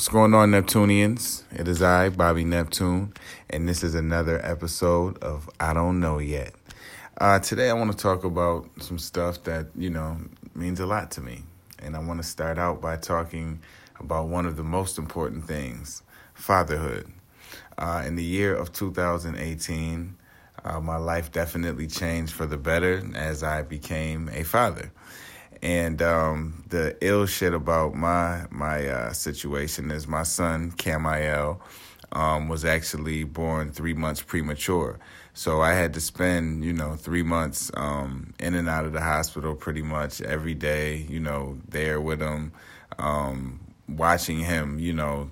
What's going on, Neptunians? It is I, Bobby Neptune, and this is another episode of I Don't Know Yet. Uh, today, I want to talk about some stuff that, you know, means a lot to me. And I want to start out by talking about one of the most important things fatherhood. Uh, in the year of 2018, uh, my life definitely changed for the better as I became a father. And um, the ill shit about my my uh, situation is my son Camiel um, was actually born three months premature. So I had to spend, you know, three months um, in and out of the hospital pretty much every day, you know, there with him, um, watching him, you know,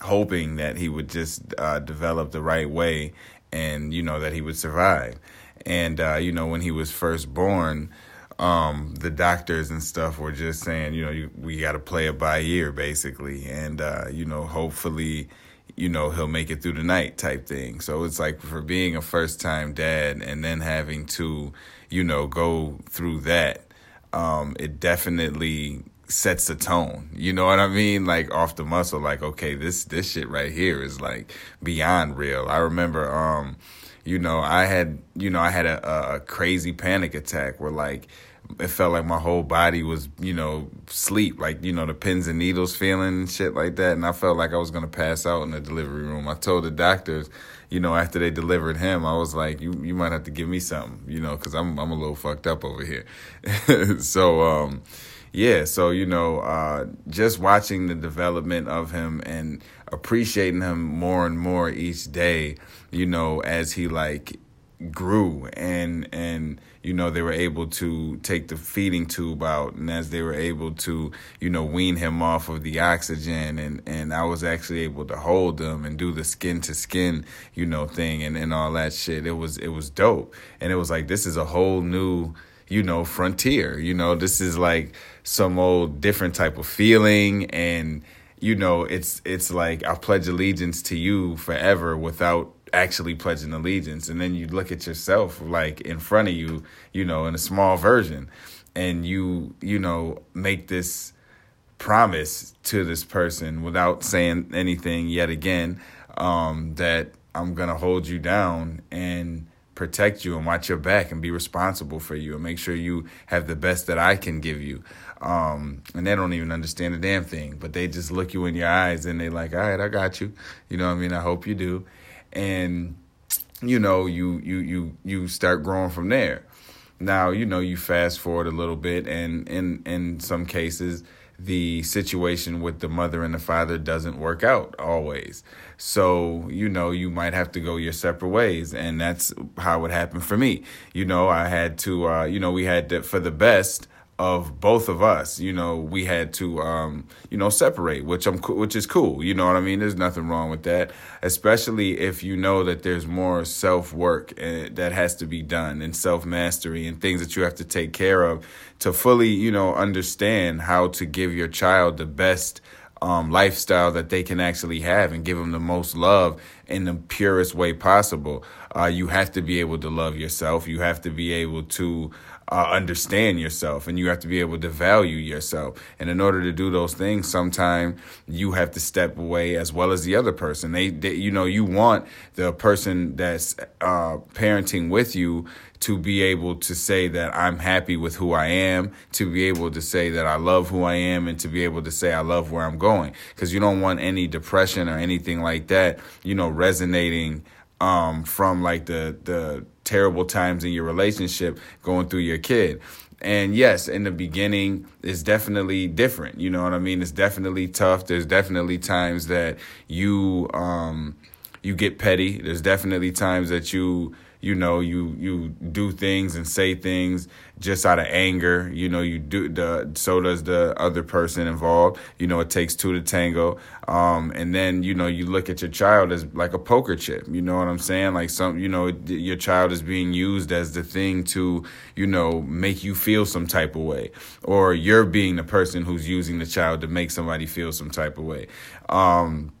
hoping that he would just uh, develop the right way and, you know, that he would survive. And, uh, you know, when he was first born, um, the doctors and stuff were just saying, you know, you, we got to play it by ear, basically, and uh, you know, hopefully, you know, he'll make it through the night, type thing. So it's like for being a first time dad and then having to, you know, go through that, um, it definitely sets the tone. You know what I mean? Like off the muscle, like okay, this this shit right here is like beyond real. I remember, um, you know, I had, you know, I had a, a crazy panic attack where like it felt like my whole body was, you know, sleep, like, you know, the pins and needles feeling and shit like that. And I felt like I was going to pass out in the delivery room. I told the doctors, you know, after they delivered him, I was like, you, you might have to give me something, you know, cause I'm, I'm a little fucked up over here. so, um, yeah, so, you know, uh, just watching the development of him and appreciating him more and more each day, you know, as he like grew and and you know they were able to take the feeding tube out and as they were able to you know wean him off of the oxygen and and I was actually able to hold him and do the skin to skin you know thing and and all that shit. It was it was dope. And it was like this is a whole new you know frontier you know? This is like some old different type of feeling and you know it's it's like I pledge allegiance to you forever without actually pledging allegiance and then you look at yourself like in front of you you know in a small version and you you know make this promise to this person without saying anything yet again um, that i'm gonna hold you down and protect you and watch your back and be responsible for you and make sure you have the best that i can give you. Um, and they don't even understand a damn thing but they just look you in your eyes and they like all right i got you. You know what i mean? I hope you do and you know you you you you start growing from there. Now you know you fast forward a little bit and in in some cases the situation with the mother and the father doesn't work out always. So you know you might have to go your separate ways and that's how it happened for me. You know i had to uh you know we had to for the best of both of us, you know, we had to, um, you know, separate, which I'm, which is cool. You know what I mean? There's nothing wrong with that, especially if you know that there's more self work eh, that has to be done and self mastery and things that you have to take care of to fully, you know, understand how to give your child the best um, lifestyle that they can actually have and give them the most love in the purest way possible. Uh, you have to be able to love yourself. You have to be able to uh, understand yourself and you have to be able to value yourself. And in order to do those things, sometimes you have to step away as well as the other person. They, they you know, you want the person that's uh, parenting with you to be able to say that I'm happy with who I am, to be able to say that I love who I am, and to be able to say I love where I'm going. Because you don't want any depression or anything like that, you know, resonating um, from like the the terrible times in your relationship going through your kid. And yes, in the beginning, it's definitely different. You know what I mean? It's definitely tough. There's definitely times that you um, you get petty. There's definitely times that you you know you you do things and say things just out of anger. You know you do the so does the other person involved. You know it takes two to tango. Um and then you know you look at your child as like a poker chip. You know what i'm saying? Like some you know your child is being used as the thing to you know make you feel some type of way. Or you're being the person who's using the child to make somebody feel some type of way. Um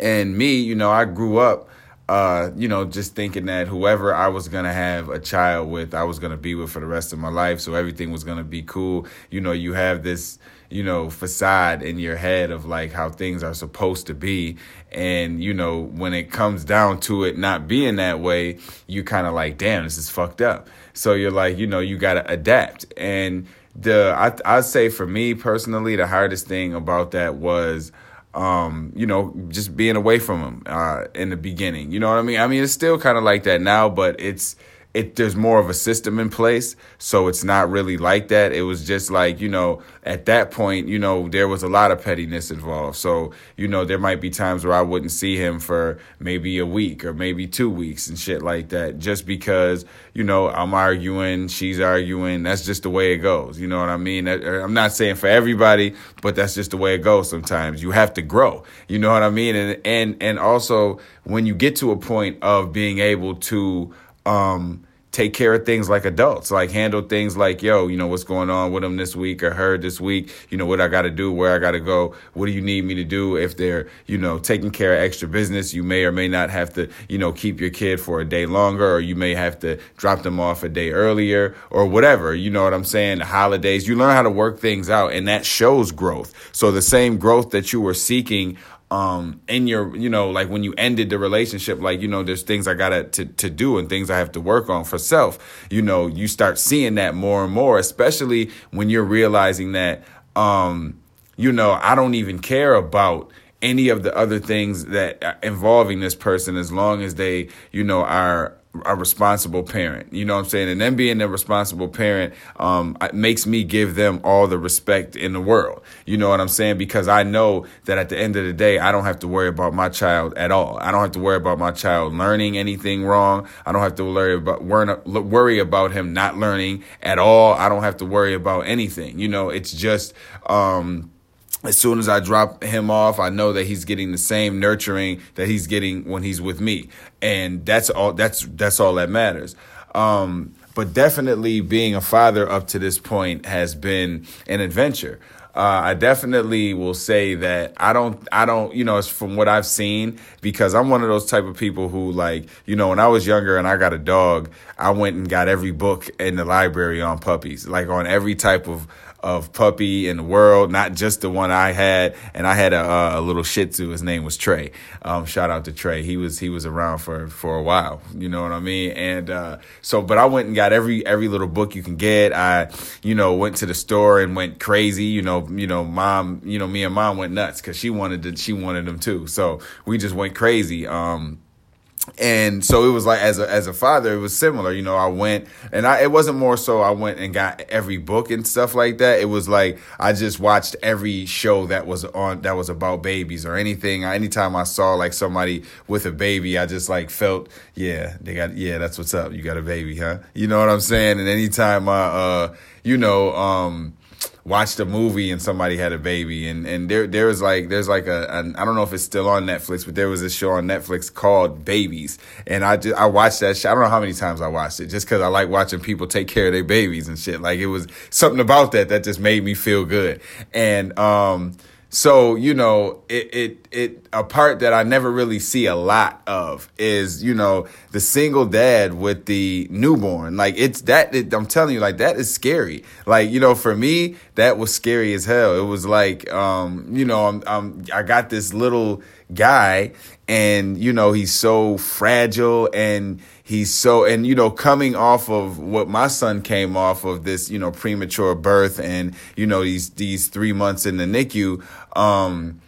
and me you know i grew up uh, you know, just thinking that whoever I was gonna have a child with, I was gonna be with for the rest of my life. So everything was gonna be cool. You know, you have this, you know, facade in your head of like how things are supposed to be. And, you know, when it comes down to it not being that way, you kind of like, damn, this is fucked up. So you're like, you know, you got to adapt. And the, I, I'd say for me personally, the hardest thing about that was, um, you know, just being away from him uh, in the beginning. You know what I mean? I mean, it's still kind of like that now, but it's it there's more of a system in place so it's not really like that. It was just like you know at that point you know there was a lot of pettiness involved. So you know there might be times where i wouldn't see him for maybe a week or maybe two weeks and shit like that just because you know i'm arguing she's arguing. That's just the way it goes. You know what i mean? Er, I'm not saying for everybody but that's just the way it goes sometimes. You have to grow. You know what i mean? And and and also when you get to a point of being able to um, take care of things like adults, like handle things like, yo, you know, what's going on with them this week or her this week? You know, what I got to do, where I got to go, what do you need me to do? If they're, you know, taking care of extra business, you may or may not have to, you know, keep your kid for a day longer, or you may have to drop them off a day earlier or whatever. You know what I'm saying? The holidays, you learn how to work things out and that shows growth. So the same growth that you were seeking um in your you know like when you ended the relationship like you know there's things i gotta to, to do and things i have to work on for self. You know you start seeing that more and more especially when you're realizing that um you know i don't even care about any of the other things that involving this person as long as they you know are a responsible parent. You know what I'm saying? And then being a responsible parent um, makes me give them all the respect in the world. You know what I'm saying? Because I know that at the end of the day, I don't have to worry about my child at all. I don't have to worry about my child learning anything wrong. I don't have to worry about worry about him not learning at all. I don't have to worry about anything. You know, it's just. Um, as soon as I drop him off, I know that he's getting the same nurturing that he's getting when he's with me, and that's all. That's that's all that matters. Um, but definitely, being a father up to this point has been an adventure. Uh, I definitely will say that I don't, I don't, you know, it's from what I've seen because I'm one of those type of people who like, you know, when I was younger and I got a dog, I went and got every book in the library on puppies, like on every type of of puppy in the world, not just the one I had. And I had a, a little Shih Tzu. His name was Trey. Um, shout out to Trey. He was he was around for for a while. You know what I mean? And uh, so, but I went and got every every little book you can get. I you know went to the store and went crazy. You know you know mom you know me and mom went nuts because she wanted to she wanted them too. So we just went crazy. Um, and so it was like as a as a father it was similar you know i went and i it wasn't more so i went and got every book and stuff like that. It was like i just watched every show that was on that was about babies or anything. Anytime i saw like somebody with a baby i just like felt yeah they got yeah that's what's up. You got a baby huh? You know what i'm saying? And anytime i uh you know um watched a movie and somebody had a baby. And and there there was like there's like a an, I don't know if it's still on Netflix but there was a show on Netflix called Babies. And I just I watched that show. I don't know how many times I watched it just cuz I like watching people take care of their babies and shit. Like it was something about that that just made me feel good. And um so, you know, it, it, it, a part that I never really see a lot of is, you know, the single dad with the newborn. Like, it's that, it, I'm telling you, like, that is scary. Like, you know, for me, that was scary as hell. It was like, um, you know, I'm, I'm, I got this little guy and, you know, he's so fragile and, he's so and you know coming off of what my son came off of this you know premature birth and you know these these 3 months in the NICU um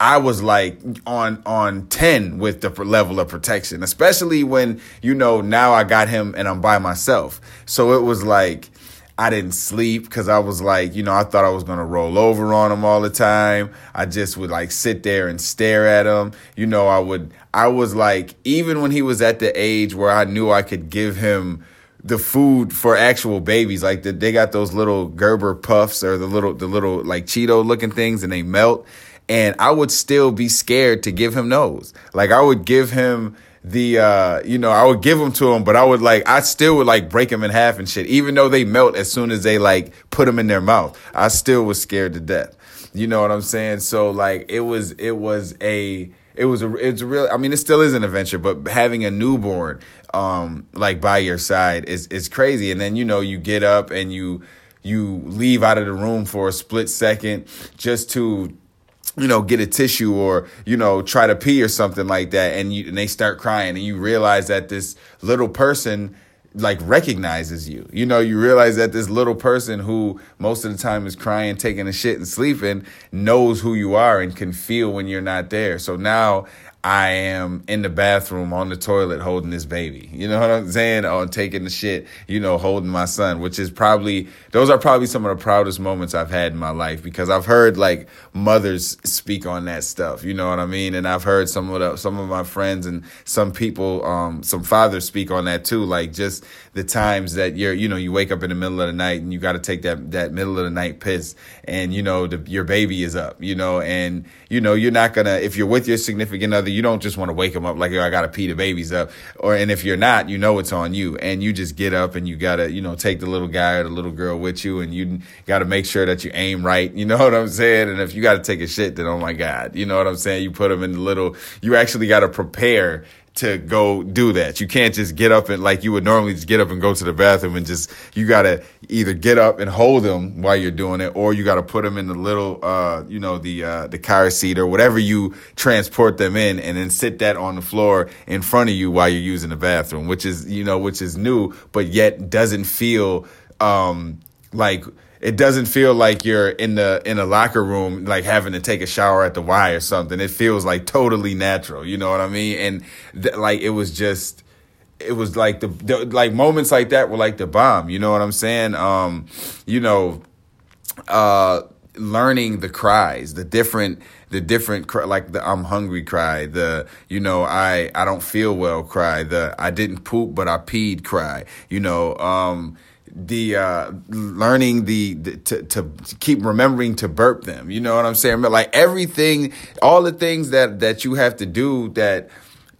I was like on on 10 with the level of protection especially when you know now I got him and I'm by myself. So it was like I didn't sleep because I was like, you know, I thought I was going to roll over on him all the time. I just would like sit there and stare at him. You know, I would, I was like, even when he was at the age where I knew I could give him the food for actual babies, like the, they got those little Gerber puffs or the little, the little like Cheeto looking things and they melt. And I would still be scared to give him those. Like I would give him, the uh you know I would give them to them but I would like I still would like break them in half and shit even though they melt as soon as they like put them in their mouth. I still was scared to death. You know what I'm saying? So like it was it was a it was a it's real I mean it still is an adventure but having a newborn um like by your side is is crazy. And then you know you get up and you you leave out of the room for a split second just to you know, get a tissue or, you know, try to pee or something like that and you and they start crying and you realize that this little person like recognizes you. You know, you realize that this little person who most of the time is crying, taking a shit and sleeping knows who you are and can feel when you're not there. So now I am in the bathroom on the toilet holding this baby. You know what I'm saying? On taking the shit, you know, holding my son, which is probably, those are probably some of the proudest moments I've had in my life because I've heard like mothers speak on that stuff. You know what I mean? And I've heard some of the, some of my friends and some people, um, some fathers speak on that too. Like just the times that you're, you know, you wake up in the middle of the night and you got to take that, that middle of the night piss and, you know, the, your baby is up, you know, and, you know, you're not gonna, if you're with your significant other, you don't just want to wake them up like, I got to pee the babies up. Or, and if you're not, you know it's on you. And you just get up and you got to, you know, take the little guy or the little girl with you and you got to make sure that you aim right. You know what I'm saying? And if you got to take a shit, then oh my God, you know what I'm saying? You put them in the little, you actually got to prepare to go do that. You can't just get up and like you would normally just get up and go to the bathroom and just you got to either get up and hold them while you're doing it or you got to put them in the little uh you know the uh the car seat or whatever you transport them in and then sit that on the floor in front of you while you're using the bathroom, which is you know which is new but yet doesn't feel um like it doesn't feel like you're in the in a locker room like having to take a shower at the Y or something. It feels like totally natural. You know what I mean? And th- like it was just it was like the, the, like moments like that were like the bomb. You know what I'm saying? Um, you know, uh, learning the cries, the different the different like the I'm hungry cry, the you know I I don't feel well cry, the I didn't poop but I peed cry. You know, um the uh learning the, the to, to keep remembering to burp them you know what i'm saying? Like everything all the things that that you have to do that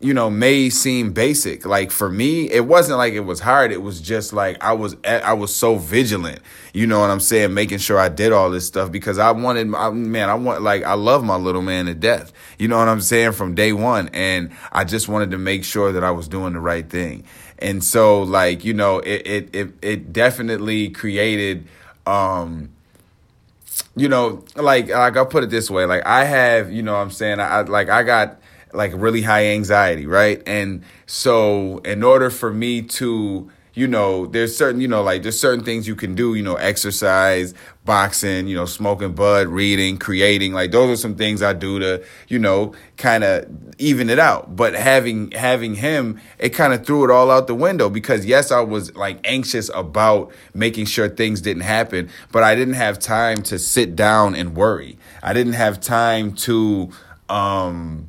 you know may seem basic. Like for me it wasn't like it was hard. It was just like i was i was so vigilant you know what i'm saying? Making sure i did all this stuff because i wanted I, man i want like i love my little man to death you know what i'm saying from day one. And i just wanted to make sure that i was doing the right thing and so like you know it it it, it definitely created um you know like like I'll put it this way like I have you know what I'm saying I like I got like really high anxiety right? And so in order for me to you know, there's certain, you know, like there's certain things you can do, you know, exercise, boxing, you know, smoking bud, reading, creating. Like those are some things I do to, you know, kind of even it out. But having having him, it kind of threw it all out the window because yes, I was like anxious about making sure things didn't happen, but I didn't have time to sit down and worry. I didn't have time to um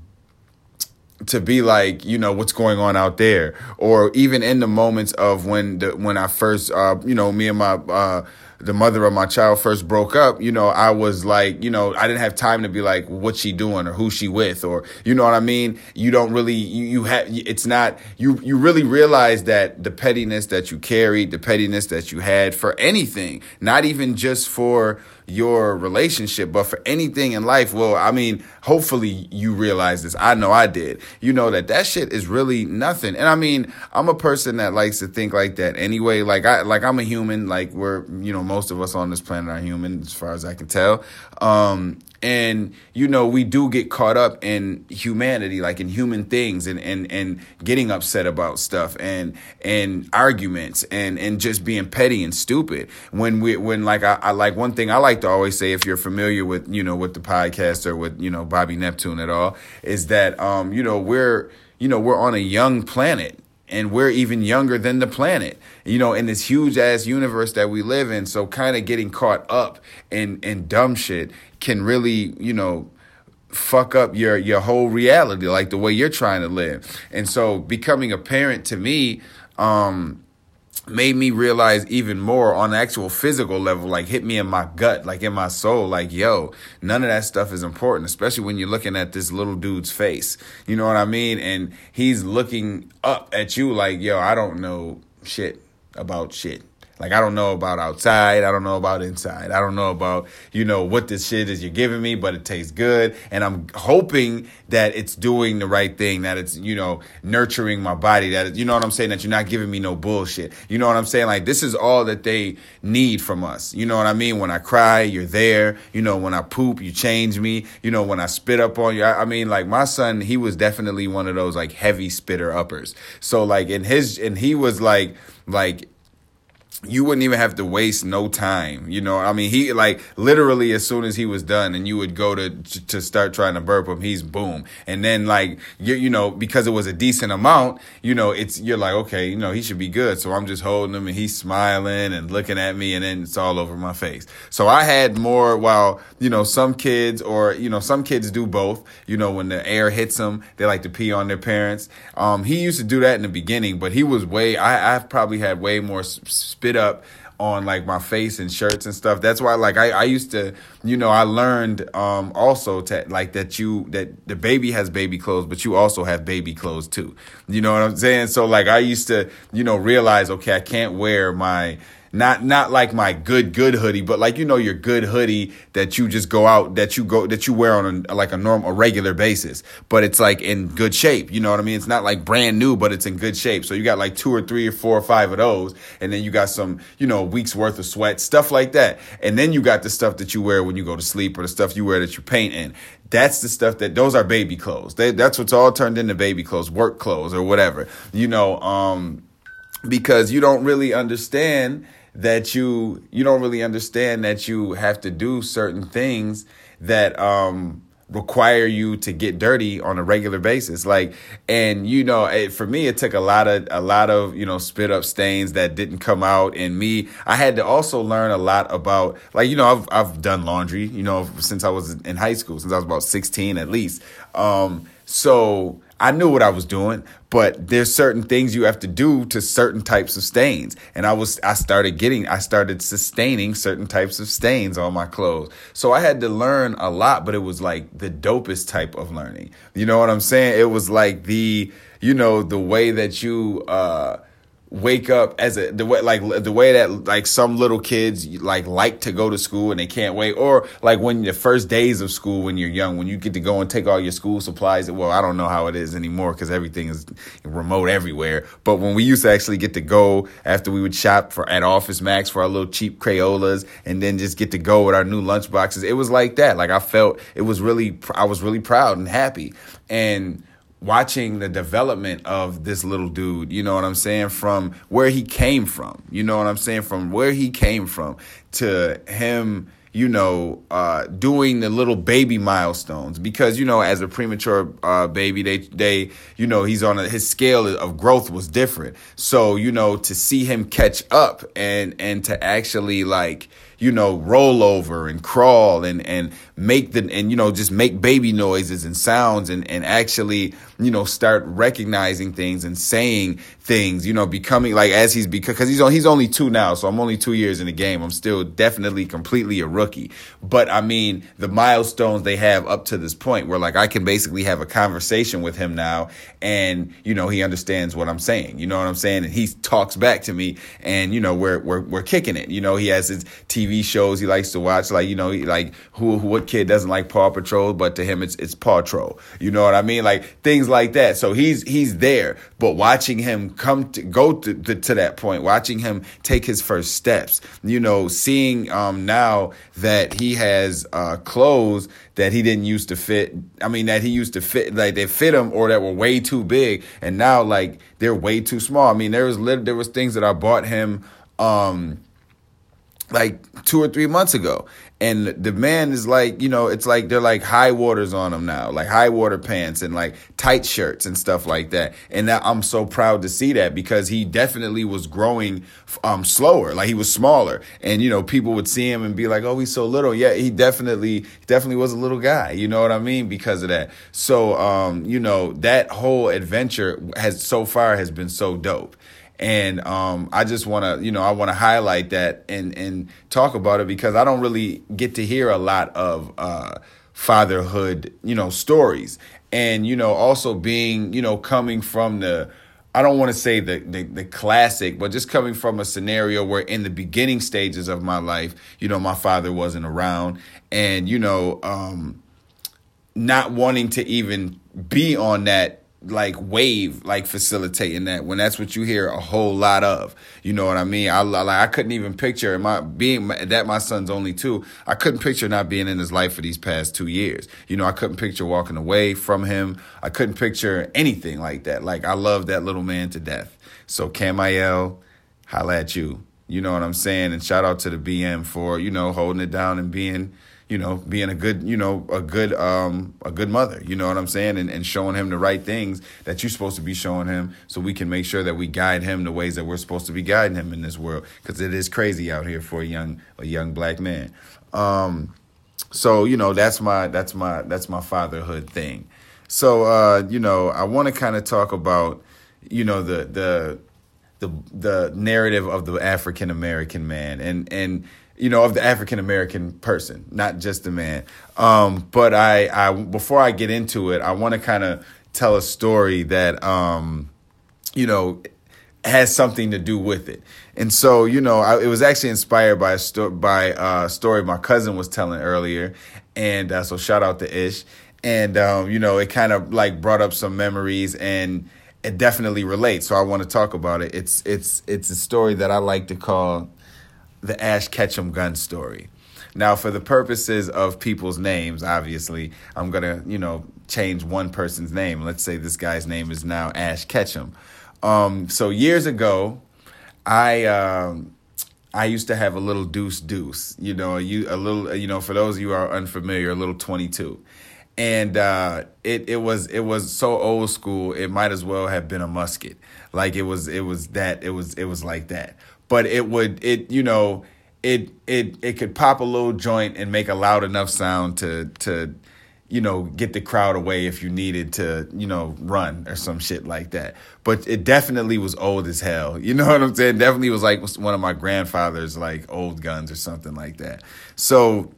to be like you know what's going on out there or even in the moments of when the when i first uh you know me and my uh the mother of my child first broke up, you know, I was like, you know, I didn't have time to be like, what's she doing or who's she with or, you know what I mean? You don't really, you, you have, it's not, you, you really realize that the pettiness that you carried, the pettiness that you had for anything, not even just for, your relationship, but for anything in life, well, I mean, hopefully you realize this. I know I did. You know that that shit is really nothing. And I mean, I'm a person that likes to think like that anyway. Like I, like I'm a human. Like we're, you know, most of us on this planet are human, as far as I can tell. Um, and you know we do get caught up in humanity like in human things and and and getting upset about stuff and and arguments and and just being petty and stupid. When we when like I, I like one thing i like to always say if you're familiar with you know with the podcast or with you know bobby neptune at all is that um you know we're you know we're on a young planet and we're even younger than the planet you know in this huge ass universe that we live in. So kind of getting caught up in in dumb shit can really you know fuck up your your whole reality like the way you're trying to live and so becoming a parent to me um made me realize even more on actual physical level, like hit me in my gut, like in my soul, like, yo, none of that stuff is important, especially when you're looking at this little dude's face. You know what I mean? And he's looking up at you like, yo, I don't know shit about shit. Like I don't know about outside, I don't know about inside. I don't know about, you know, what this shit is you're giving me, but it tastes good. And I'm hoping that it's doing the right thing, that it's, you know, nurturing my body, that it, you know what I'm saying, that you're not giving me no bullshit. You know what I'm saying? Like this is all that they need from us. You know what I mean? When I cry, you're there. You know, when I poop, you change me. You know, when I spit up on you. I, I mean, like my son, he was definitely one of those like heavy spitter uppers. So like in his and he was like like you wouldn't even have to waste no time. You know, I mean, he like literally as soon as he was done, and you would go to to start trying to burp him, he's boom, and then like you you know because it was a decent amount, you know, it's you're like okay, you know, he should be good. So I'm just holding him, and he's smiling and looking at me, and then it's all over my face. So I had more. While you know, some kids or you know, some kids do both. You know, when the air hits them, they like to pee on their parents. Um, he used to do that in the beginning, but he was way. I I've probably had way more spit up on like my face and shirts and stuff. That's why like I, I used to, you know, I learned um also to like that you that the baby has baby clothes, but you also have baby clothes too. You know what I'm saying? So like I used to, you know, realize okay, I can't wear my not not like my good good hoodie, but like you know your good hoodie that you just go out that you go that you wear on a, like a normal a regular basis, but it's like in good shape. You know what I mean? It's not like brand new, but it's in good shape. So you got like two or three or four or five of those, and then you got some you know weeks worth of sweat stuff like that, and then you got the stuff that you wear when you go to sleep or the stuff you wear that you paint in that's the stuff that those are baby clothes. They, that's what's all turned into baby clothes, work clothes or whatever. You know, um, because you don't really understand that you you don't really understand that you have to do certain things that um require you to get dirty on a regular basis. Like and you know it, for me it took a lot of a lot of you know spit up stains that didn't come out in me. I had to also learn a lot about like you know i've i've done laundry you know since i was in high school since i was about 16 at least. Um so I knew what I was doing, but there's certain things you have to do to certain types of stains. And I was I started getting I started sustaining certain types of stains on my clothes. So I had to learn a lot, but it was like the dopest type of learning. You know what I'm saying? It was like the you know the way that you uh wake up as a the way like the way that like some little kids like like to go to school and they can't wait or like when the first days of school when you're young when you get to go and take all your school supplies well I don't know how it is anymore because everything is remote everywhere but when we used to actually get to go after we would shop for at Office Max for our little cheap Crayolas and then just get to go with our new lunch boxes it was like that like I felt it was really I was really proud and happy and watching the development of this little dude, you know what I'm saying, from where he came from, you know what I'm saying, from where he came from to him, you know, uh, doing the little baby milestones. Because you know, as a premature uh, baby, they they you know he's on a, his scale of growth was different, so you know to see him catch up and and to actually like you know, roll over and crawl and, and make the, and, you know, just make baby noises and sounds and, and actually, you know, start recognizing things and saying things, you know, becoming like as he's because he's on, he's only two now. So I'm only two years in the game. I'm still definitely completely a rookie. But I mean, the milestones they have up to this point where like I can basically have a conversation with him now and, you know, he understands what I'm saying. You know what I'm saying? And he talks back to me and, you know, we're, we're, we're kicking it. You know, he has his TV shows he likes to watch. Like you know, like who what kid doesn't like Paw Patrol, but to him it's it's Paw Patrol. You know what I mean? Like things like that. So he's he's there, but watching him come to go to, to, to that point, watching him take his first steps. You know, seeing um now that he has uh clothes that he didn't used to fit. I mean, that he used to fit, like they fit him or that were way too big, and now like they're way too small. I mean, there was there was things that I bought him um like two or three months ago. And the man is like, you know, it's like they're like high waters on him now, like high water pants and like tight shirts and stuff like that. And that, I'm so proud to see that because he definitely was growing um, slower, like he was smaller. And, you know, people would see him and be like, oh, he's so little. Yeah, he definitely, definitely was a little guy. You know what I mean? Because of that. So, um, you know, that whole adventure has so far has been so dope and um, I just want to, you know, I want to highlight that and and talk about it because I don't really get to hear a lot of uh, fatherhood, you know, stories, and you know, also being, you know, coming from the I don't want to say the, the, the classic, but just coming from a scenario where in the beginning stages of my life, you know, my father wasn't around, and you know, um, not wanting to even be on that like wave like facilitating that when that's what you hear a whole lot of. You know what i mean? I like i couldn't even picture my being that my son's only two i couldn't picture not being in his life for these past two years. You know i couldn't picture walking away from him. I couldn't picture anything like that. Like i love that little man to death. So camiel holla at you. You know what i'm saying? And shout out to the bm for you know holding it down and being you know, being a good, you know, a good, um, a good mother, you know what I'm saying? And, and showing him the right things that you're supposed to be showing him so we can make sure that we guide him the ways that we're supposed to be guiding him in this world. Cause it is crazy out here for a young, a young black man. Um, so, you know, that's my, that's my, that's my fatherhood thing. So, uh, you know, I want to kind of talk about, you know, the, the, the, the narrative of the African American man and, and, you know, of the African American person, not just the man. Um, but I, I, before I get into it, I want to kind of tell a story that, um, you know, has something to do with it. And so, you know, I, it was actually inspired by a sto- by a story my cousin was telling earlier, and uh, so shout out to Ish. And um, you know, it kind of like brought up some memories, and it definitely relates. So I want to talk about it. It's it's it's a story that I like to call the Ash Ketchum gun story. Now, for the purposes of people's names, obviously, I'm gonna, you know, change one person's name. Let's say this guy's name is now Ash Ketchum. Um, so years ago, I um, I used to have a little deuce deuce. You know, you a little, you know, for those of you who are unfamiliar, a little 22, and uh, it it was it was so old school. It might as well have been a musket. Like it was it was that it was it was like that but it would it you know it it it could pop a little joint and make a loud enough sound to to you know get the crowd away if you needed to you know run or some shit like that. But it definitely was old as hell. You know what i'm saying? Definitely was like one of my grandfather's like old guns or something like that. So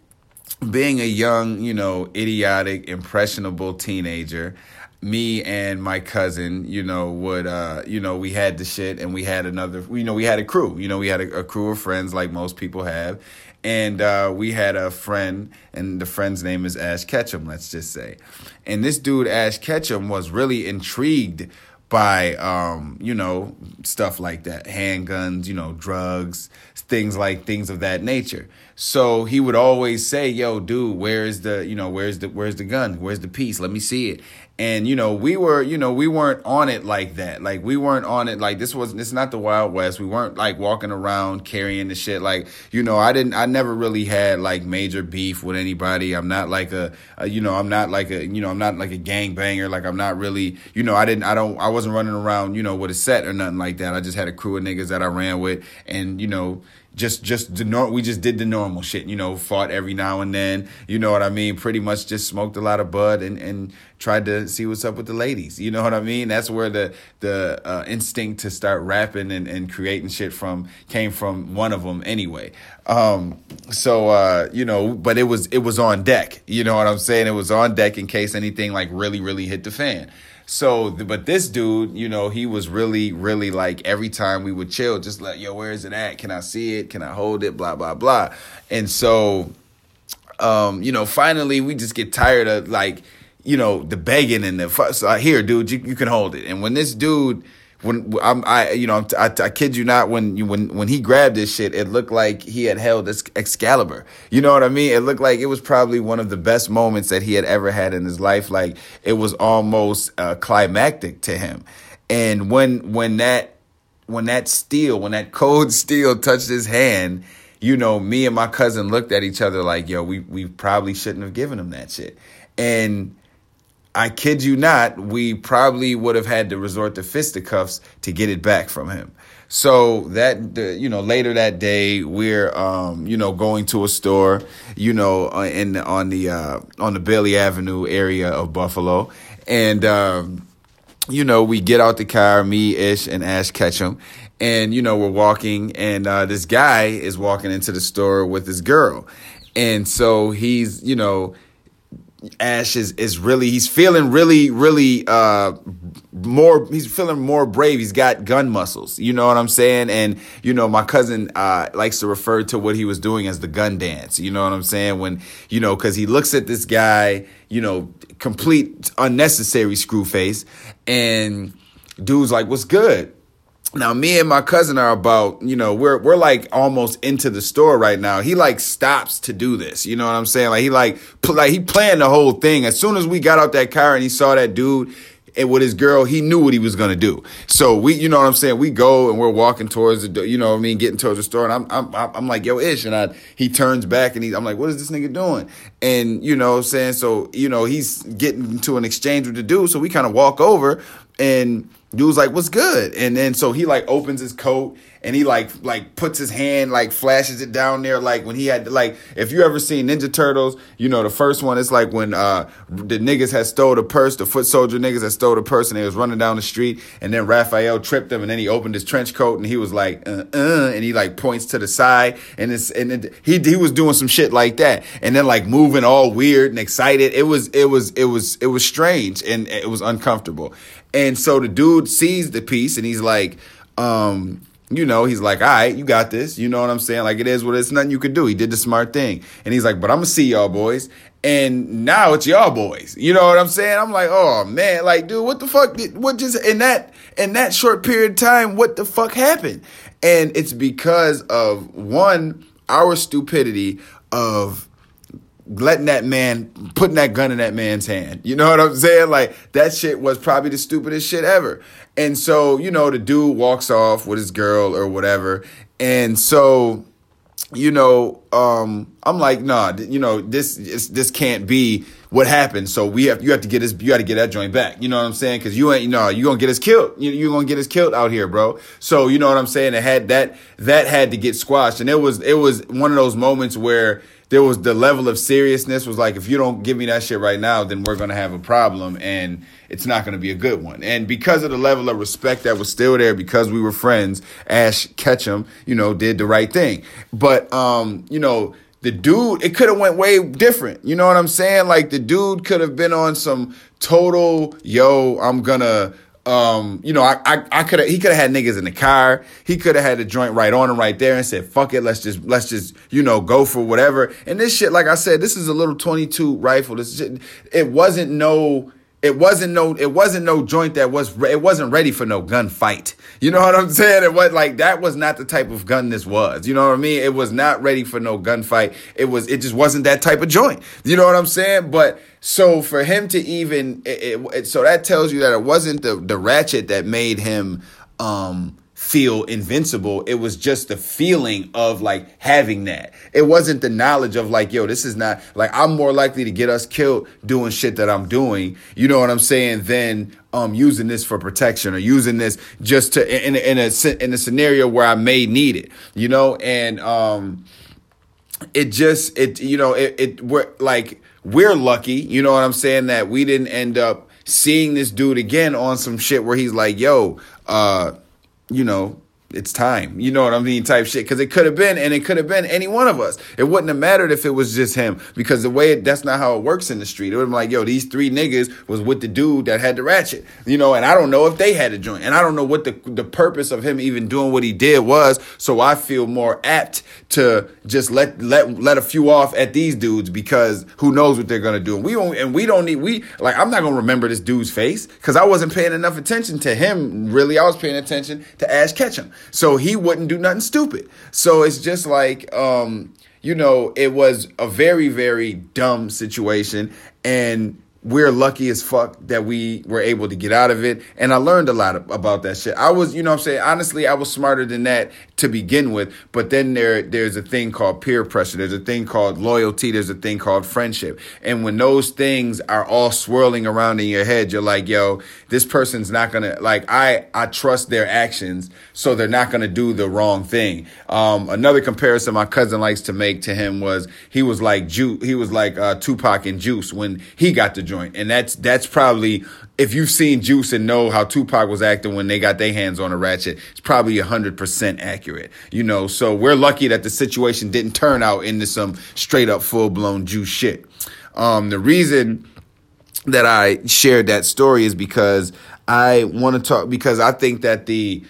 being a young you know idiotic impressionable teenager me and my cousin, you know, would uh, you know, we had the shit and we had another you know, we had a crew. You know, we had a, a crew of friends like most people have. And uh, we had a friend, and the friend's name is Ash Ketchum, let's just say. And this dude, Ash Ketchum, was really intrigued by um, you know stuff like that handguns you know drugs things like things of that nature so he would always say yo dude where's the you know where's the where's the gun where's the piece let me see it and you know we were you know we weren't on it like that. Like we weren't on it like this was this not the wild west. We weren't like walking around carrying the shit. Like you know i didn't i never really had like major beef with anybody. I'm not like a, a you know i'm not like a you know i'm not like a gang banger like i'm not really you know i didn't i don't i wasn't running around you know with a set or nothing like that. I just had a crew of niggas that i ran with. And you know just just the nor- we just did the normal shit, you know, fought every now and then, you know what I mean? Pretty much just smoked a lot of bud and and tried to see what's up with the ladies. You know what I mean? That's where the the uh, instinct to start rapping and, and creating shit from came from one of them anyway. Um, so uh, you know, but it was it was on deck. You know what I'm saying? It was on deck in case anything like really really hit the fan. So, but this dude, you know, he was really, really like every time we would chill, just like, yo, where is it at? Can I see it? Can I hold it? Blah, blah, blah. And so, um, you know, finally we just get tired of like, you know, the begging and the, fuss. so, here, dude, you, you can hold it. And when this dude, when I'm, I, you know, I, I kid you not, when you, when, when he grabbed this shit, it looked like he had held this Excalibur. You know what I mean? It looked like it was probably one of the best moments that he had ever had in his life. Like it was almost uh, climactic to him. And when, when that, when that steel, when that cold steel touched his hand, you know, me and my cousin looked at each other like, yo, we, we probably shouldn't have given him that shit. And I kid you not, we probably would have had to resort to fisticuffs to get it back from him. So that you know later that day we're um, you know going to a store you know uh, in on the uh, on the Bailey Avenue area of Buffalo. And um, you know we get out the car me Ish and Ash Ketchum and you know we're walking and uh, this guy is walking into the store with his girl. And so he's you know Ash is is really he's feeling really really uh more he's feeling more brave. He's got gun muscles you know what i'm saying? And you know my cousin uh, likes to refer to what he was doing as the gun dance you know what i'm saying? When you know because he looks at this guy you know complete unnecessary screw face and dude's like what's good now me and my cousin are about you know we're we're like almost into the store right now he like stops to do this you know what i'm saying like he like pl- like he planned the whole thing as soon as we got out that car and he saw that dude and with his girl, he knew what he was gonna do. So we, you know what I'm saying? We go and we're walking towards the, you know what I mean, getting towards the store, and I'm, I'm, I'm like, yo, ish, and I, he turns back and he, I'm like, what is this nigga doing? And you know, what I'm saying, so you know, he's getting into an exchange with the dude, so we kind of walk over, and dude's like, what's good? And then so he like opens his coat and he like like puts his hand like flashes it down there like when he had like if you ever seen Ninja Turtles, you know the first one it's like when uh the niggas had stole the purse, the foot soldier niggas had stole the purse and they was running down the street and then Raphael tripped him and then he opened his trench coat and he was like uh uh and he like points to the side and it's and it, he he was doing some shit like that and then like moving all weird and excited. It was it was it was it was strange and it was uncomfortable. And so the dude sees the piece and he's like um you know, he's like, all right, you got this. You know what I'm saying? Like, it is what it's nothing you could do. He did the smart thing. And he's like, but I'm going to see y'all boys. And now it's y'all boys. You know what I'm saying? I'm like, oh man, like, dude, what the fuck? Did, what just in that in that short period of time? What the fuck happened? And it's because of one, our stupidity of letting that man putting that gun in that man's hand. You know what I'm saying? Like that shit was probably the stupidest shit ever. And so, you know, the dude walks off with his girl or whatever. And so, you know, um, I'm like, nah, you know, this this can't be what happened. So we have you have to get this you got to get that joint back. You know what I'm saying? Because you ain't you know you gonna get us killed. You you gonna get us killed out here, bro. So you know what I'm saying? It had that that had to get squashed, and it was it was one of those moments where there was the level of seriousness was like if you don't give me that shit right now then we're going to have a problem and it's not going to be a good one. And because of the level of respect that was still there because we were friends ash ketchum you know did the right thing. But um you know the dude it could have went way different you know what i'm saying? Like the dude could have been on some total yo i'm gonna um, you know, I I, I could have he could have had niggas in the car. He could have had the joint right on him right there and said, "Fuck it, let's just let's just you know go for whatever." And this shit, like I said, this is a little twenty two rifle. This shit, it wasn't no it wasn't no it wasn't no joint that was it wasn't ready for no gunfight. You know what I'm saying? It was like that was not the type of gun this was. You know what I mean? It was not ready for no gunfight. It was it just wasn't that type of joint. You know what I'm saying? But so for him to even it, it, so that tells you that it wasn't the the ratchet that made him um feel invincible. It was just the feeling of like having that. It wasn't the knowledge of like, yo, this is not like I'm more likely to get us killed doing shit that I'm doing. You know what I'm saying? Than um using this for protection or using this just to in in a in a scenario where I may need it. You know, and um it just it you know it it we're like we're lucky. You know what I'm saying that we didn't end up seeing this dude again on some shit where he's like, yo, uh you know, it's time. You know what I mean? Type shit. Cause it could have been, and it could have been any one of us. It wouldn't have mattered if it was just him. Because the way it, that's not how it works in the street. It would have been like, yo, these three niggas was with the dude that had the ratchet. You know, and I don't know if they had a joint. And I don't know what the the purpose of him even doing what he did was. So I feel more apt to just let let let a few off at these dudes because who knows what they're gonna do. And we don't and we don't need we like I'm not gonna remember this dude's face because I wasn't paying enough attention to him. Really, I was paying attention to Ash Ketchum so he wouldn't do nothing stupid. So it's just like, um, you know, it was a very, very dumb situation. And we're lucky as fuck that we were able to get out of it. And I learned a lot about that shit. I was, you know I'm saying? Honestly, I was smarter than that to begin with. But then there, there's a thing called peer pressure. There's a thing called loyalty. There's a thing called friendship. And when those things are all swirling around in your head, you're like, yo, this person's not gonna, like, I, I trust their actions. So they're not gonna do the wrong thing. Um, another comparison my cousin likes to make to him was he was like, Ju- he was like, uh, Tupac and Juice when he got the joint. And that's, that's probably, if you've seen Juice and know how Tupac was acting when they got their hands on a ratchet, it's probably hundred percent accurate. You know, so we're lucky that the situation didn't turn out into some straight up full blown Juice shit. Um, the reason that I shared that story is because I want to talk because I think that the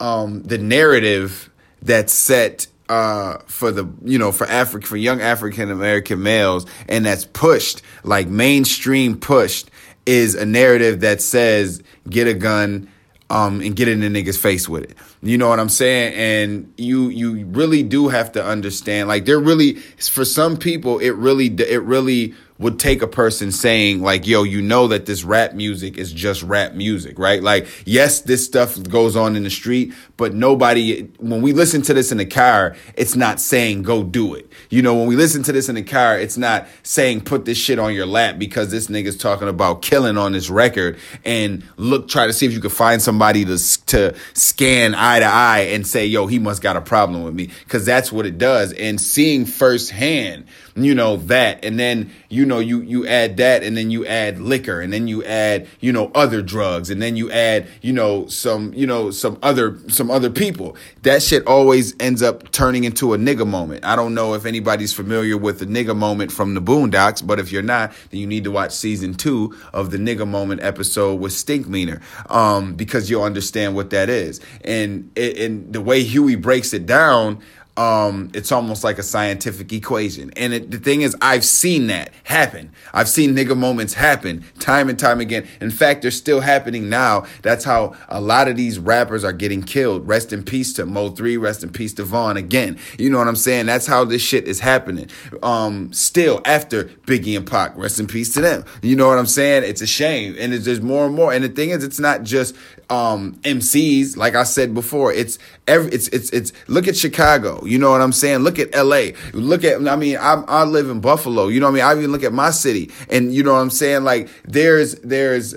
um, the narrative that's set uh, for the you know for Africa for young African American males and that's pushed like mainstream pushed is a narrative that says get a gun um, and get in the nigga's face with it. You know what I'm saying? And you you really do have to understand. Like they're really for some people, it really it really would take a person saying like yo you know that this rap music is just rap music right like yes this stuff goes on in the street but nobody when we listen to this in the car it's not saying go do it you know when we listen to this in the car it's not saying put this shit on your lap because this nigga's talking about killing on this record and look try to see if you can find somebody to to scan eye to eye and say yo he must got a problem with me. Because that's what it does. And seeing firsthand you know that. And then you know you you add that and then you add liquor and then you add you know other drugs and then you add you know some you know some other some other people. That shit always ends up turning into a nigga moment. I don't know if anybody's familiar with the nigga moment from the boondocks but if you're not then you need to watch season two of the nigga moment episode with stinkmeaner um because you'll understand what that is. And and the way huey breaks it down um, it's almost like a scientific equation. And it, the thing is, I've seen that happen. I've seen nigga moments happen time and time again. In fact, they're still happening now. That's how a lot of these rappers are getting killed. Rest in peace to Mo3, rest in peace to Von again. You know what I'm saying? That's how this shit is happening. Um, still after Biggie and Pac, rest in peace to them. You know what I'm saying? It's a shame. And there's more and more. And the thing is, it's not just um, MCs. Like I said before, it's every, it's, it's, it's, look at Chicago. You know what I'm saying? Look at LA. Look at, I mean, I, I live in Buffalo. You know what I mean? I even look at my city and you know what I'm saying? Like there's, there's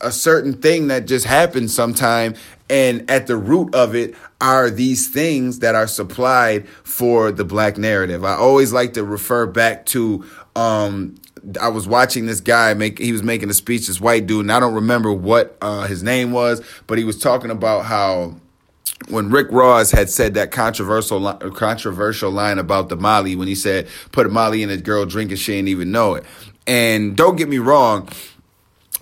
a certain thing that just happens sometime. And at the root of it are these things that are supplied for the black narrative. I always like to refer back to, um, I was watching this guy make he was making a speech this white dude and I don't remember what uh, his name was but he was talking about how when Rick Ross had said that controversial controversial line about the Molly when he said put a Molly in a girl drink and she didn't even know it. And don't get me wrong,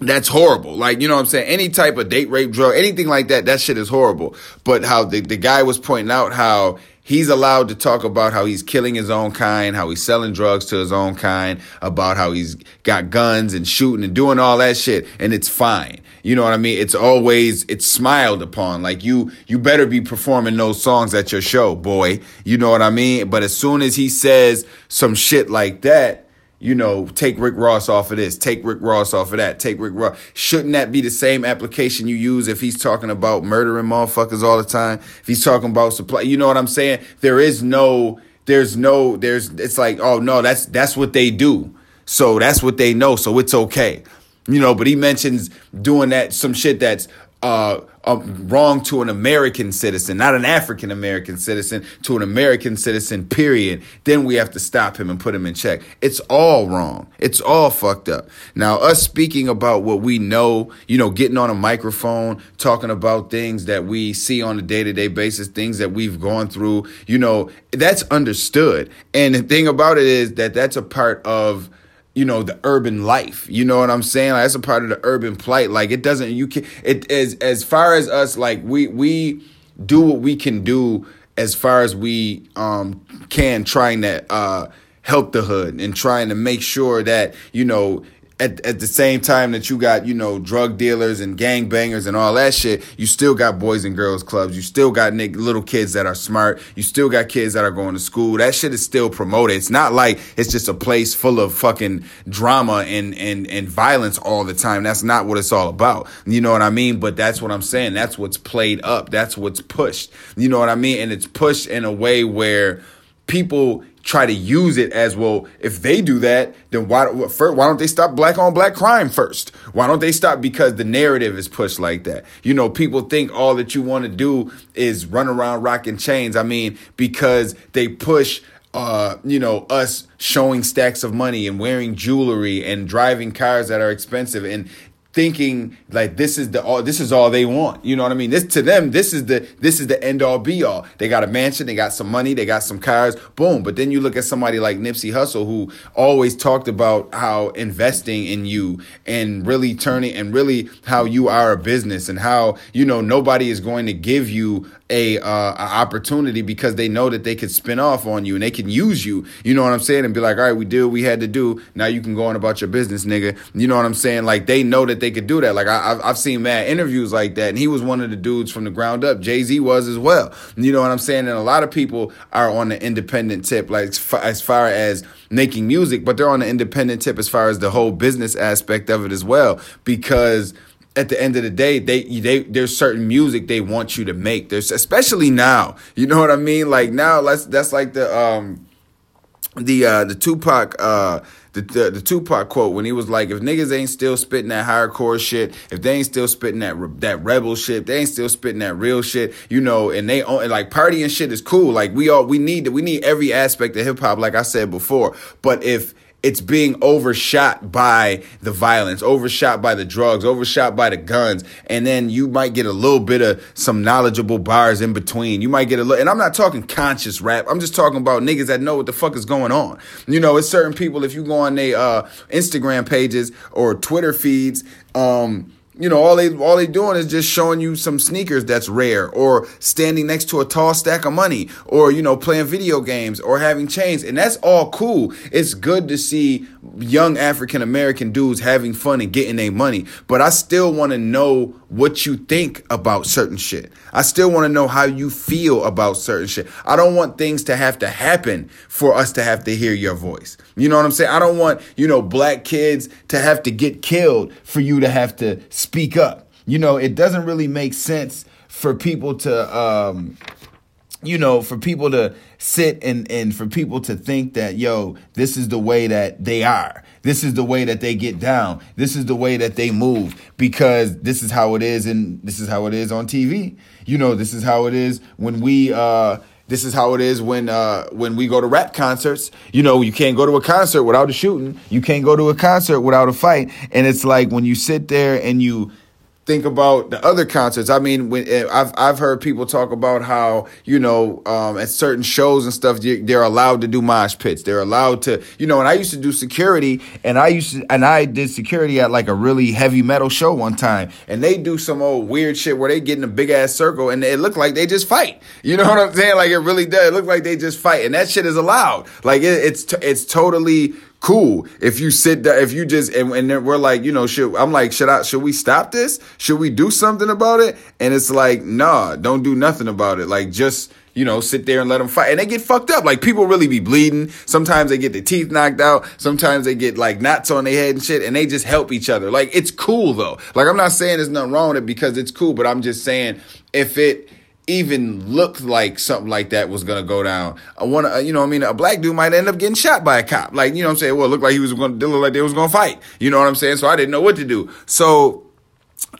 that's horrible. Like, you know what I'm saying? Any type of date rape drug, anything like that, that shit is horrible. But how the, the guy was pointing out how he's allowed to talk about how he's killing his own kind, how he's selling drugs to his own kind, about how he's got guns and shooting and doing all that shit, and it's fine. You know what I mean? It's always it's smiled upon. Like you you better be performing those songs at your show, boy. You know what I mean? But as soon as he says some shit like that, you know, take Rick Ross off of this, take Rick Ross off of that, take Rick Ross. Shouldn't that be the same application you use if he's talking about murdering motherfuckers all the time? If he's talking about supply, you know what I'm saying? There is no, there's no, there's, it's like, oh no, that's, that's what they do. So that's what they know. So it's okay. You know, but he mentions doing that, some shit that's, uh, uh, wrong to an American citizen, not an African American citizen, to an American citizen, period, then we have to stop him and put him in check. It's all wrong. It's all fucked up. Now, us speaking about what we know, you know, getting on a microphone, talking about things that we see on a day to day basis, things that we've gone through, you know, that's understood. And the thing about it is that that's a part of you know the urban life you know what i'm saying? Like, that's a part of the urban plight. Like it doesn't you can it as as far as us like we we do what we can do as far as we um can trying to uh help the hood and trying to make sure that you know at, at the same time that you got, you know, drug dealers and gang bangers and all that shit, you still got boys and girls clubs. You still got little kids that are smart. You still got kids that are going to school. That shit is still promoted. It's not like it's just a place full of fucking drama and, and, and violence all the time. That's not what it's all about. You know what I mean? But that's what I'm saying. That's what's played up. That's what's pushed. You know what I mean? And it's pushed in a way where people try to use it as well. If they do that, then why why don't they stop black on black crime first? Why don't they stop because the narrative is pushed like that? You know, people think all that you want to do is run around rocking chains. I mean, because they push uh, you know, us showing stacks of money and wearing jewelry and driving cars that are expensive and thinking like this is the all this is all they want. You know what I mean? This to them, this is the this is the end all be all. They got a mansion, they got some money, they got some cars, boom. But then you look at somebody like Nipsey Hussle who always talked about how investing in you and really turning and really how you are a business and how you know nobody is going to give you a, uh, a opportunity because they know that they could spin off on you and they can use you. You know what I'm saying? And be like, all right, we did what we had to do. Now you can go on about your business, nigga. You know what I'm saying? Like they know that they could do that. Like I, I've seen mad interviews like that, and he was one of the dudes from the ground up. Jay Z was as well. You know what I'm saying? And a lot of people are on the independent tip, like as far as making music, but they're on the independent tip as far as the whole business aspect of it as well because at the end of the day, they they there's certain music they want you to make. There's especially now. You know what I mean? Like now, let's that's like the um the uh the Tupac uh the, the, the Tupac quote when he was like, "If niggas ain't still spitting that hardcore shit, if they ain't still spitting that that rebel shit, they ain't still spitting that real shit, you know, and they own, and like partying shit is cool. Like we all we need we need every aspect of hip hop, like I said before. But if it's being overshot by the violence, overshot by the drugs, overshot by the guns, and then you might get a little bit of some knowledgeable bars in between. You might get a little, and I'm not talking conscious rap. I'm just talking about niggas that know what the fuck is going on. You know, it's certain people. If you go on their uh, Instagram pages or Twitter feeds, um, you know, all they all they doing is just showing you some sneakers that's rare, or standing next to a tall stack of money, or you know, playing video games, or having chains, and that's all cool. It's good to see young African American dudes having fun and getting their money, but I still want to know what you think about certain shit. I still want to know how you feel about certain shit. I don't want things to have to happen for us to have to hear your voice. You know what I'm saying? I don't want, you know, black kids to have to get killed for you to have to speak up. You know, it doesn't really make sense for people to um you know, for people to sit and and for people to think that yo, this is the way that they are. This is the way that they get down. This is the way that they move because this is how it is and this is how it is on TV. You know, this is how it is when we uh this is how it is when uh, when we go to rap concerts. You know, you can't go to a concert without a shooting. You can't go to a concert without a fight. And it's like when you sit there and you think about the other concerts. I mean, when eh, I've I've heard people talk about how you know um, at certain shows and stuff they're allowed to do mosh pits. They're allowed to you know. And I used to do security, and I used to and I did security at like a really heavy metal show one time, and they do some old weird shit where they get in a big ass circle and it looked like they just fight. You know what I'm saying? Like it really does. It look like they just fight, and that shit is allowed. Like it, it's t- it's totally cool. If you sit there, if you just and, and then we're like, you know, should I'm like, should I should we stop this? Should we do something about it? And it's like, nah, don't do nothing about it. Like just you know, sit there and let them fight. And they get fucked up. Like people really be bleeding. Sometimes they get their teeth knocked out. Sometimes they get like knots on their head and shit. And they just help each other. Like it's cool though. Like I'm not saying there's nothing wrong with it because it's cool, but I'm just saying if it even looked like something like that was gonna go down. I want to, you know, I mean, a black dude might end up getting shot by a cop. Like, you know, what I'm saying, well, it looked like he was to look like they was gonna fight. You know what I'm saying? So I didn't know what to do. So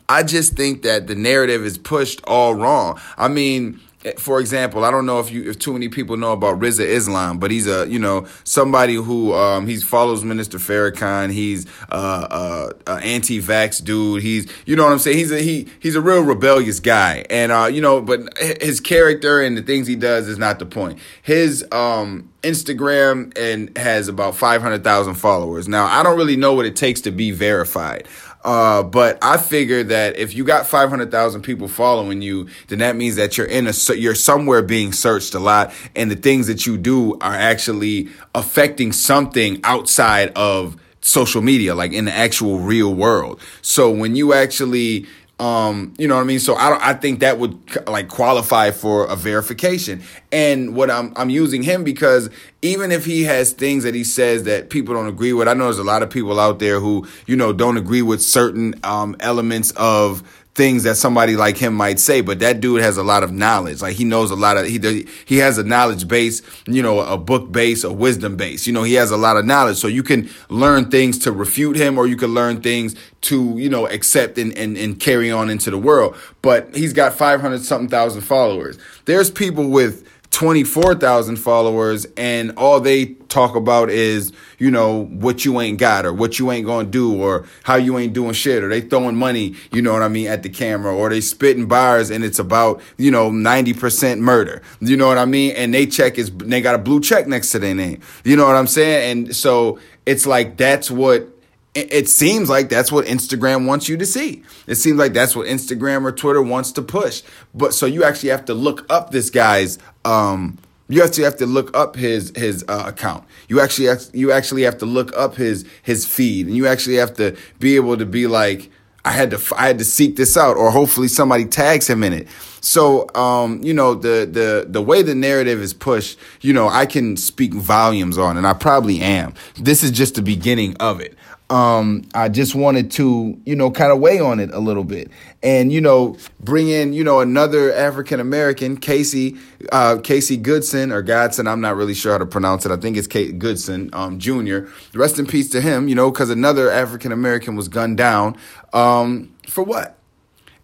I just think that the narrative is pushed all wrong. I mean, for example, I don't know if you if too many people know about Rizza Islam, but he's a you know somebody who um he follows Minister Farrakhan. He's uh, uh, uh anti-vax dude. He's you know what I'm saying. He's a he he's a real rebellious guy, and uh you know, but his character and the things he does is not the point. His um Instagram and has about 500,000 followers. Now, I don't really know what it takes to be verified. Uh, but I figure that if you got 500,000 people following you, then that means that you're in a, you're somewhere being searched a lot. And the things that you do are actually affecting something outside of social media, like in the actual real world. So when you actually, um, you know what I mean? So I I think that would like qualify for a verification. And what I'm, I'm using him because even if he has things that he says that people don't agree with, I know there's a lot of people out there who, you know, don't agree with certain, um, elements of things that somebody like him might say, but that dude has a lot of knowledge. Like he knows a lot of he he has a knowledge base, you know, a book base, a wisdom base. You know, he has a lot of knowledge, so you can learn things to refute him, or you can learn things to you know accept and and, and carry on into the world. But he's got five hundred something thousand followers. There's people with 24,000 followers and all they talk about is, you know, what you ain't got or what you ain't gonna do or how you ain't doing shit or they throwing money, you know what I mean, at the camera or they spitting bars and it's about, you know, 90% murder. You know what I mean? And they check is, they got a blue check next to their name. You know what I'm saying? And so it's like, that's what it seems like that's what Instagram wants you to see. It seems like that's what Instagram or Twitter wants to push. But so you actually have to look up this guy's um you actually have to look up his his uh, account. You actually have, you actually have to look up his his feed and you actually have to be able to be like I had to I had to seek this out or hopefully somebody tags him in it. So um, you know the the the way the narrative is pushed, you know, I can speak volumes on and I probably am. This is just the beginning of it um, I just wanted to, you know, kind of weigh on it a little bit, and you know, bring in, you know, another African American, Casey, uh, Casey Goodson or Godson. I'm not really sure how to pronounce it. I think it's Kate Goodson, um, Jr. Rest in peace to him, you know, because another African American was gunned down. Um, for what?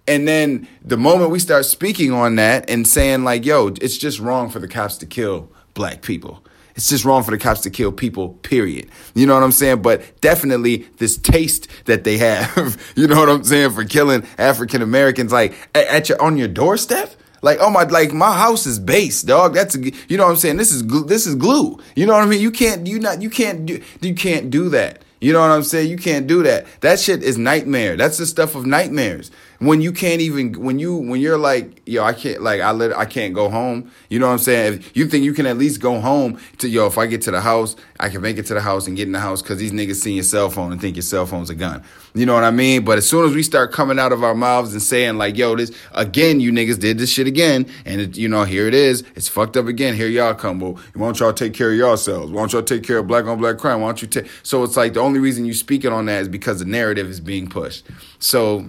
And then the moment we start speaking on that and saying like, "Yo, it's just wrong for the cops to kill black people." It's just wrong for the cops to kill people, period. You know what I'm saying? But definitely this taste that they have, you know what I'm saying, for killing African Americans, like at your, on your doorstep. Like, oh my, like my house is base, dog. That's, a, you know what I'm saying? This is, this is glue. You know what I mean? You can't, you not, you can't do, you can't do that. You know what I'm saying? You can't do that. That shit is nightmare. That's the stuff of nightmares. When you can't even when you when you're like, yo, I can't like I let I can't go home. You know what I'm saying? If you think you can at least go home to yo, if I get to the house, I can make it to the house and get in the house because these niggas see your cell phone and think your cell phone's a gun. You know what I mean? But as soon as we start coming out of our mouths and saying like, yo, this again, you niggas did this shit again, and it, you know here it is, it's fucked up again. Here y'all come. Well, why don't y'all take care of yourselves? Why don't y'all take care of black on black crime? Why don't you take? So it's like the only reason you speaking on that is because the narrative is being pushed. So,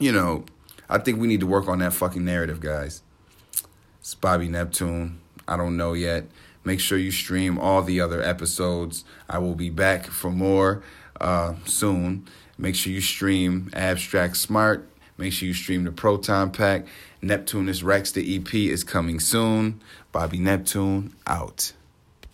you know, I think we need to work on that fucking narrative, guys. It's Bobby Neptune. I don't know yet. Make sure you stream all the other episodes. I will be back for more uh, soon. Make sure you stream Abstract Smart. Make sure you stream the Proton Pack. Neptunus Rex, the EP, is coming soon. Bobby Neptune, out.